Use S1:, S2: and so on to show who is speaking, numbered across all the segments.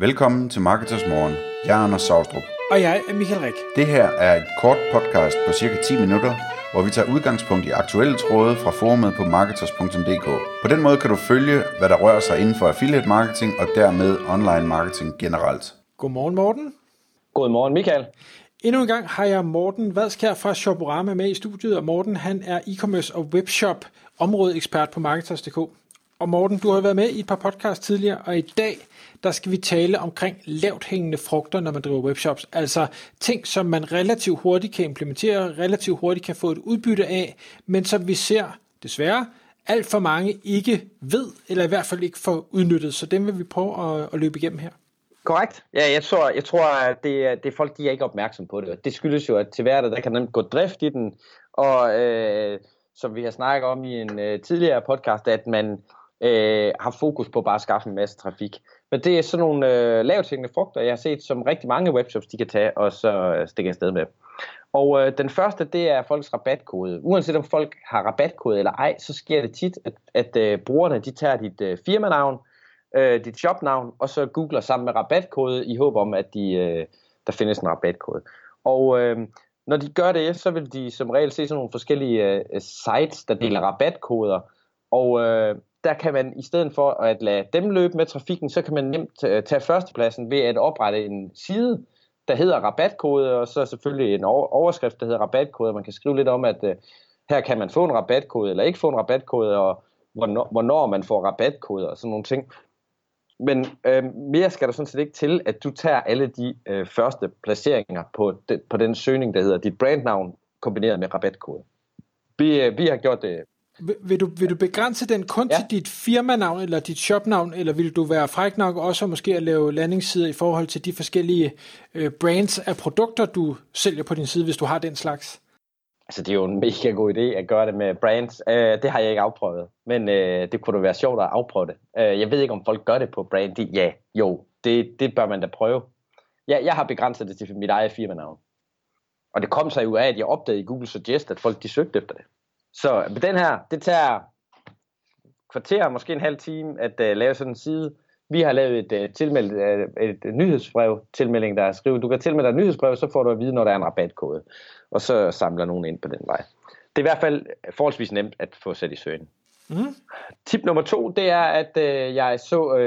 S1: Velkommen til Marketers Morgen. Jeg er Anders Saustrup.
S2: Og jeg er Michael Rik.
S1: Det her er et kort podcast på cirka 10 minutter, hvor vi tager udgangspunkt i aktuelle tråde fra forumet på marketers.dk. På den måde kan du følge, hvad der rører sig inden for affiliate marketing og dermed online marketing generelt.
S2: Godmorgen Morten.
S3: Godmorgen Michael.
S2: Endnu en gang har jeg Morten Vadskær fra Shoporama med i studiet, og Morten han er e-commerce og webshop områdeekspert på Marketers.dk. Og Morten, du har været med i et par podcasts tidligere, og i dag der skal vi tale omkring lavt hængende frugter, når man driver webshops. Altså ting, som man relativt hurtigt kan implementere, relativt hurtigt kan få et udbytte af, men som vi ser, desværre, alt for mange ikke ved, eller i hvert fald ikke får udnyttet. Så dem vil vi prøve at, at løbe igennem her.
S3: Korrekt. Ja, jeg tror, jeg tror at det, det er folk, de er ikke opmærksom på det. Det skyldes jo, at til hverdag, der kan nemt gå drift i den, og øh, som vi har snakket om i en øh, tidligere podcast, at man øh, har fokus på bare at skaffe en masse trafik. Men det er sådan nogle øh, lavtænkende frugter, jeg har set, som rigtig mange webshops de kan tage og så øh, stikke afsted med. Og øh, den første, det er folks rabatkode. Uanset om folk har rabatkode eller ej, så sker det tit, at, at øh, brugerne de tager dit øh, firmanavn, øh, dit shopnavn, og så googler sammen med rabatkode i håb om, at de, øh, der findes en rabatkode. Og øh, når de gør det, så vil de som regel se sådan nogle forskellige øh, sites, der deler rabatkoder. Og øh, der kan man i stedet for at lade dem løbe med trafikken, så kan man nemt tage førstepladsen ved at oprette en side, der hedder rabatkode, og så selvfølgelig en overskrift, der hedder rabatkode. Man kan skrive lidt om, at øh, her kan man få en rabatkode, eller ikke få en rabatkode, og hvornår, hvornår man får rabatkode, og sådan nogle ting. Men øh, mere skal der sådan set ikke til, at du tager alle de øh, første placeringer på, de, på den søgning, der hedder dit brandnavn, kombineret med rabatkode. Vi, øh, vi har gjort det
S2: vil, vil, du, vil du begrænse den kun ja. til dit firmanavn eller dit shopnavn, eller vil du være fræk nok også måske at lave landingssider i forhold til de forskellige øh, brands af produkter, du sælger på din side, hvis du har den slags?
S3: Altså, det er jo en mega god idé at gøre det med brands. Uh, det har jeg ikke afprøvet, men uh, det kunne da være sjovt at afprøve det. Uh, jeg ved ikke, om folk gør det på brand. Ja, jo, det, det bør man da prøve. Ja, jeg har begrænset det til mit eget firmanavn. Og det kom sig jo af, at jeg opdagede i Google Suggest, at folk de søgte efter det. Så den her, det tager kvarter, måske en halv time at uh, lave sådan en side. Vi har lavet et, uh, tilmeld, uh, et, et nyhedsbrev, tilmelding, der er skrevet, du kan tilmelde dig et nyhedsbrev, så får du at vide, når der er en rabatkode. Og så samler nogen ind på den vej. Det er i hvert fald forholdsvis nemt at få sat i søgen. Mm. Tip nummer to, det er, at uh, jeg så, uh,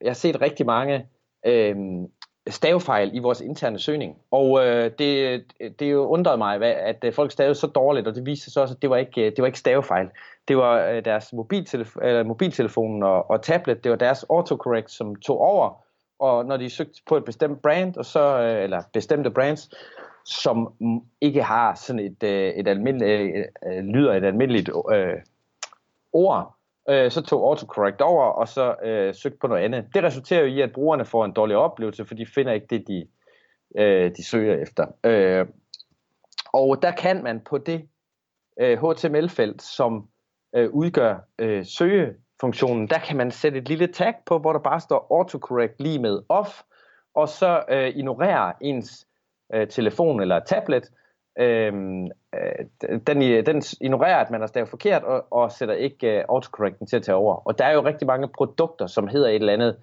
S3: jeg har set rigtig mange uh, stavefejl i vores interne søgning. Og øh, det, det jo undrede mig, at øh, folk stavede så dårligt, og det viste sig også, at det var ikke, øh, det var ikke stavefejl. Det var øh, deres mobiltelefon, eller mobiltelefon og, og tablet, det var deres autocorrect, som tog over, og når de søgte på et bestemt brand, og så, øh, eller bestemte brands, som ikke har sådan et, øh, et almindeligt, øh, øh lyder et almindeligt øh, ord, øh, så tog autocorrect over, og så øh, søgte på noget andet. Det resulterer jo i, at brugerne får en dårlig oplevelse, for de finder ikke det, de, øh, de søger efter. Øh, og der kan man på det øh, HTML-felt, som øh, udgør øh, søgefunktionen, der kan man sætte et lille tag på, hvor der bare står autocorrect lige med off, og så øh, ignorere ens øh, telefon eller tablet, Øhm, øh, den, den ignorerer, at man har stavet forkert, og, og sætter ikke øh, autocorrecten til at tage over. Og der er jo rigtig mange produkter, som hedder et eller andet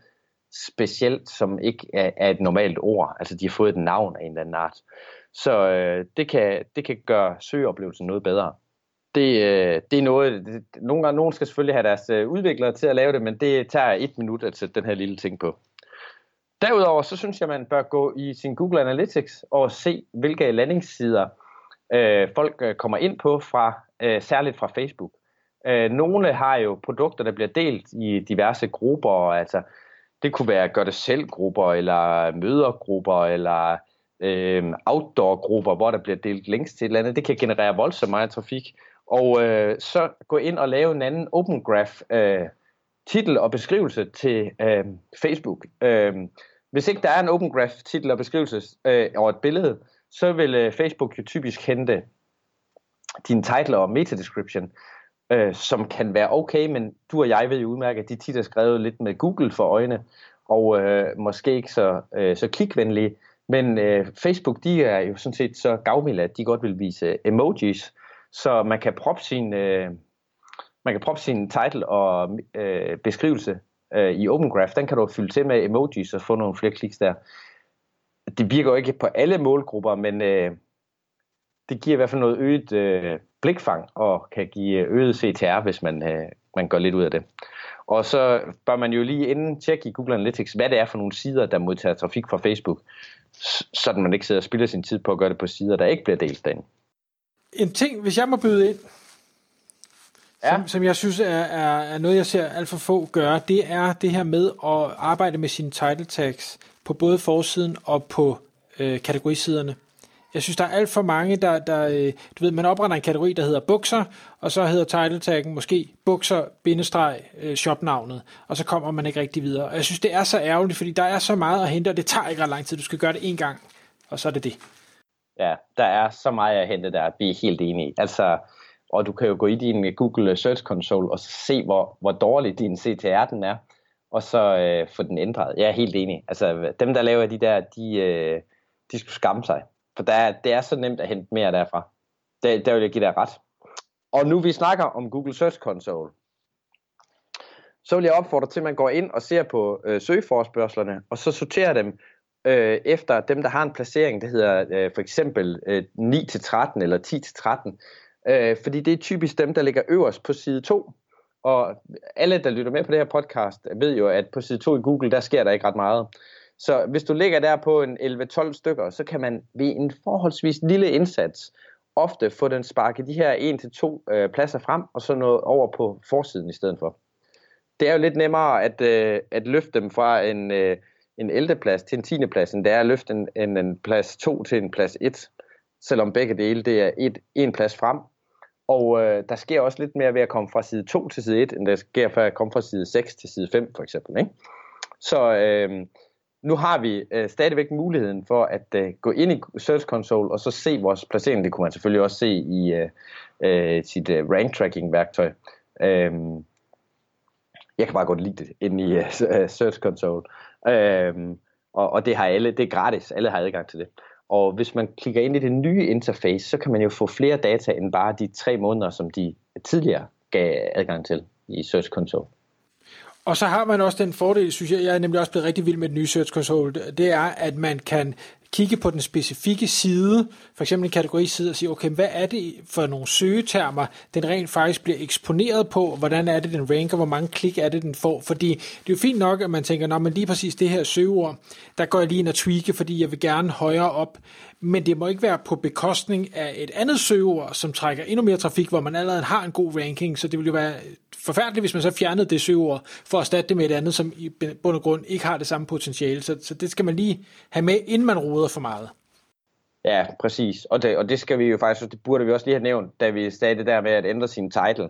S3: specielt, som ikke er, er et normalt ord. Altså de har fået et navn af en eller anden art. Så øh, det, kan, det kan gøre søgeoplevelsen noget bedre. Det, øh, det er noget, det, nogle gange, nogen skal selvfølgelig have deres øh, udviklere til at lave det, men det tager et minut at sætte den her lille ting på. Derudover så synes jeg, man bør gå i sin Google Analytics og se, hvilke landingssider øh, folk øh, kommer ind på fra øh, særligt fra Facebook. Øh, nogle har jo produkter, der bliver delt i diverse grupper, altså det kunne være gør det selv grupper eller mødergrupper eller øh, outdoor grupper, hvor der bliver delt links til et eller andet. Det kan generere voldsomt meget trafik. Og øh, så gå ind og lave en anden Open Graph øh, titel og beskrivelse til øh, Facebook. Øh, hvis ikke der er en Open Graph titel og beskrivelse øh, over et billede, så vil øh, Facebook jo typisk hente din title og meta description, øh, som kan være okay, men du og jeg ved jo udmærket, at de tit er skrevet lidt med Google for øjne, og øh, måske ikke så, øh, så klikvenlige, men øh, Facebook, de er jo sådan set så gavmilde, at de godt vil vise emojis, så man kan proppe sin, øh, man kan proppe sin title og øh, beskrivelse øh, i Open Graph, den kan du fylde til med emojis og få nogle flere kliks der. Det virker jo ikke på alle målgrupper, men øh, det giver i hvert fald noget øget øh, blikfang og kan give øh, øget CTR, hvis man, øh, man går lidt ud af det. Og så bør man jo lige inden tjekke i Google Analytics, hvad det er for nogle sider, der modtager trafik fra Facebook, så man ikke sidder og spilder sin tid på at gøre det på sider, der ikke bliver delt derinde.
S2: En ting, hvis jeg må byde ind, ja. som, som jeg synes er, er, er noget, jeg ser alt for få gøre, det er det her med at arbejde med sine title tags på både forsiden og på øh, kategorisiderne. Jeg synes, der er alt for mange, der, der øh, du ved, man opretter en kategori, der hedder bukser, og så hedder title taggen måske bukser, bindestreg, øh, shopnavnet, og så kommer man ikke rigtig videre. Og jeg synes, det er så ærgerligt, fordi der er så meget at hente, og det tager ikke ret lang tid. Du skal gøre det en gang, og så er det det.
S3: Ja, der er så meget at hente der, vi er helt enige. Altså, og du kan jo gå i din Google Search Console og se, hvor, hvor dårlig din CTR den er, og så øh, få den ændret. Jeg er helt enig. Altså, dem, der laver de der, de, øh, de skulle skamme sig. For der, det er så nemt at hente mere derfra. Der, der vil jeg give dig ret. Og nu vi snakker om Google Search Console, så vil jeg opfordre til, at man går ind og ser på øh, søgeforspørgslerne, og så sorterer dem øh, efter dem, der har en placering, der hedder øh, for eksempel øh, 9-13 eller 10-13. Øh, fordi det er typisk dem, der ligger øverst på side 2. Og alle, der lytter med på det her podcast, ved jo, at på side 2 i Google, der sker der ikke ret meget. Så hvis du ligger der på en 11-12 stykker, så kan man ved en forholdsvis lille indsats ofte få den sparket de her 1-2 øh, pladser frem, og så noget over på forsiden i stedet for. Det er jo lidt nemmere at, øh, at løfte dem fra en, øh, en 11. plads til en 10. plads, end det er at løfte en, en, en plads 2 til en plads 1, selvom begge dele det er et, en plads frem. Og øh, der sker også lidt mere ved at komme fra side 2 til side 1, end der sker for at komme fra side 6 til side 5 for eksempel. Ikke? Så øh, nu har vi øh, stadigvæk muligheden for at øh, gå ind i Search Console og så se vores placering. Det kunne man selvfølgelig også se i øh, øh, sit øh, rank tracking værktøj. Øh, jeg kan bare godt lide det inde i øh, Search Console. Øh, og, og det har alle, det er gratis, alle har adgang til det. Og hvis man klikker ind i det nye interface, så kan man jo få flere data end bare de tre måneder, som de tidligere gav adgang til i Search Console.
S2: Og så har man også den fordel, synes jeg, jeg er nemlig også blevet rigtig vild med den nye Search Console, det er, at man kan kigge på den specifikke side, for eksempel en kategoriside, og sige, okay, hvad er det for nogle søgetermer, den rent faktisk bliver eksponeret på, hvordan er det, den ranker, hvor mange klik er det, den får, fordi det er jo fint nok, at man tænker, nå, men lige præcis det her søgeord, der går jeg lige ind og tweake, fordi jeg vil gerne højere op, men det må ikke være på bekostning af et andet søgeord, som trækker endnu mere trafik, hvor man allerede har en god ranking, så det vil jo være forfærdeligt, hvis man så fjernede det søgeord, for at erstatte det med et andet, som i bund og grund ikke har det samme potentiale. Så, så det skal man lige have med, inden man roder for meget.
S3: Ja, præcis. Og det, og det skal vi jo faktisk, det burde vi også lige have nævnt, da vi sagde det der med at ændre sin title.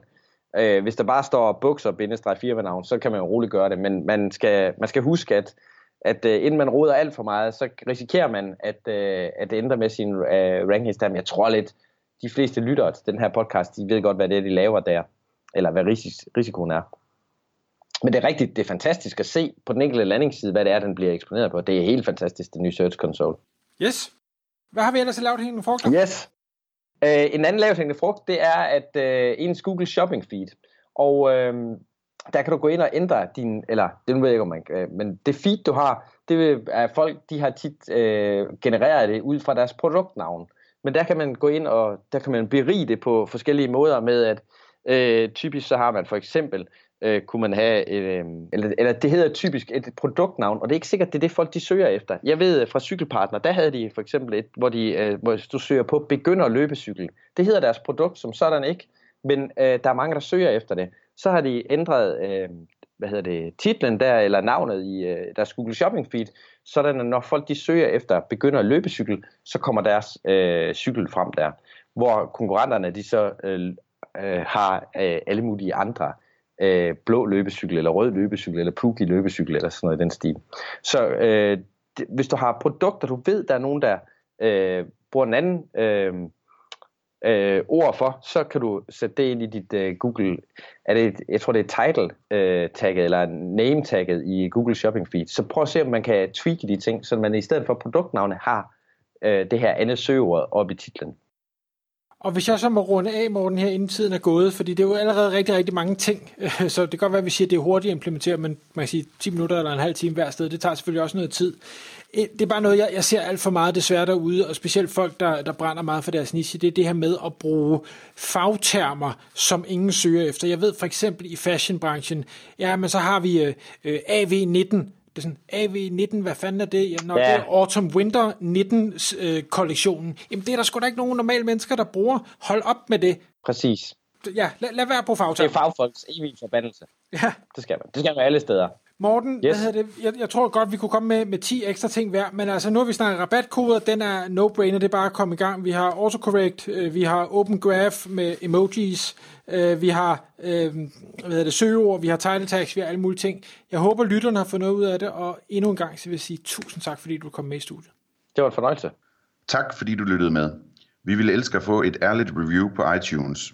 S3: Øh, hvis der bare står bukser bindestreg firmanavn, så kan man jo roligt gøre det, men man skal, man skal huske, at, at øh, inden man roder alt for meget, så risikerer man at, øh, at ændre med sin øh, uh, ranking Jeg tror lidt, de fleste lyttere til den her podcast, de ved godt, hvad det er, de laver der eller hvad ris- risikoen er. Men det er rigtigt, det er fantastisk at se på den enkelte landingsside, hvad det er, den bliver eksponeret på. Det er helt fantastisk, det nye Search Console.
S2: Yes. Hvad har vi ellers lavet hængende frugt?
S3: Yes. Uh, en anden lavt hængende frugt, det er at uh, ens Google Shopping Feed. Og uh, der kan du gå ind og ændre din, eller det ved jeg ikke, om man kan, men det feed, du har, det er folk, de har tit uh, genereret det ud fra deres produktnavn. Men der kan man gå ind og der kan man berige det på forskellige måder med, at Øh, typisk så har man for eksempel, øh, kunne man have, øh, eller, eller det hedder typisk et produktnavn, og det er ikke sikkert, det er det folk de søger efter. Jeg ved øh, fra Cykelpartner, der havde de for eksempel et, hvor, de, øh, hvor du søger på begynder løbecykel. Det hedder deres produkt som sådan ikke, men øh, der er mange, der søger efter det. Så har de ændret, øh, hvad hedder det, titlen der, eller navnet i øh, deres Google Shopping Feed, sådan at når folk de søger efter begynder løbecykel, så kommer deres øh, cykel frem der. Hvor konkurrenterne de så øh, øh, har øh, alle mulige andre øh, blå løbecykel, eller rød løbecykel, eller Pookie løbecykel, eller sådan noget i den stil. Så øh, det, hvis du har produkter, du ved, der er nogen, der øh, bruger en anden øh, øh, ord for, så kan du sætte det ind i dit øh, Google, er det et, jeg tror det er title øh, tagget, eller name tagget i Google Shopping Feed. Så prøv at se, om man kan tweake de ting, så man i stedet for produktnavne har øh, det her andet søgeord op i titlen.
S2: Og hvis jeg så må runde af, Morten, her inden tiden er gået, fordi det er jo allerede rigtig, rigtig mange ting, så det kan godt være, at vi siger, at det er hurtigt at implementere, men man kan sige 10 minutter eller en halv time hver sted, det tager selvfølgelig også noget tid. Eh, det er bare noget, jeg, jeg ser alt for meget desværre derude, og specielt folk, der, der brænder meget for deres niche, det er det her med at bruge fagtermer, som ingen søger efter. Jeg ved for eksempel i fashionbranchen, ja, men så har vi øh, øh AV19, det er sådan, AV19, hvad fanden er det? Ja, når ja. det er Autumn Winter 19 øh, kollektionen. Jamen det er der sgu da ikke nogen normale mennesker, der bruger. Hold op med det.
S3: Præcis.
S2: Ja, lad, lad være på fagtal.
S3: Det er fagfolks evige forbandelse. Ja. Det skal man. Det skal man alle steder.
S2: Morten, yes. hvad det? Jeg, jeg tror godt, vi kunne komme med, med 10 ekstra ting hver, men altså nu har vi snakket rabatkoder, den er no-brainer, det er bare at komme i gang. Vi har autocorrect, øh, vi har open graph med emojis, øh, vi har øh, hvad hedder det, søgeord, vi har title tags, vi har alle mulige ting. Jeg håber, lytterne har fået noget ud af det, og endnu en gang så vil jeg sige tusind tak, fordi du kom med i studiet.
S3: Det var en fornøjelse.
S1: Tak, fordi du lyttede med. Vi ville elske at få et ærligt review på iTunes.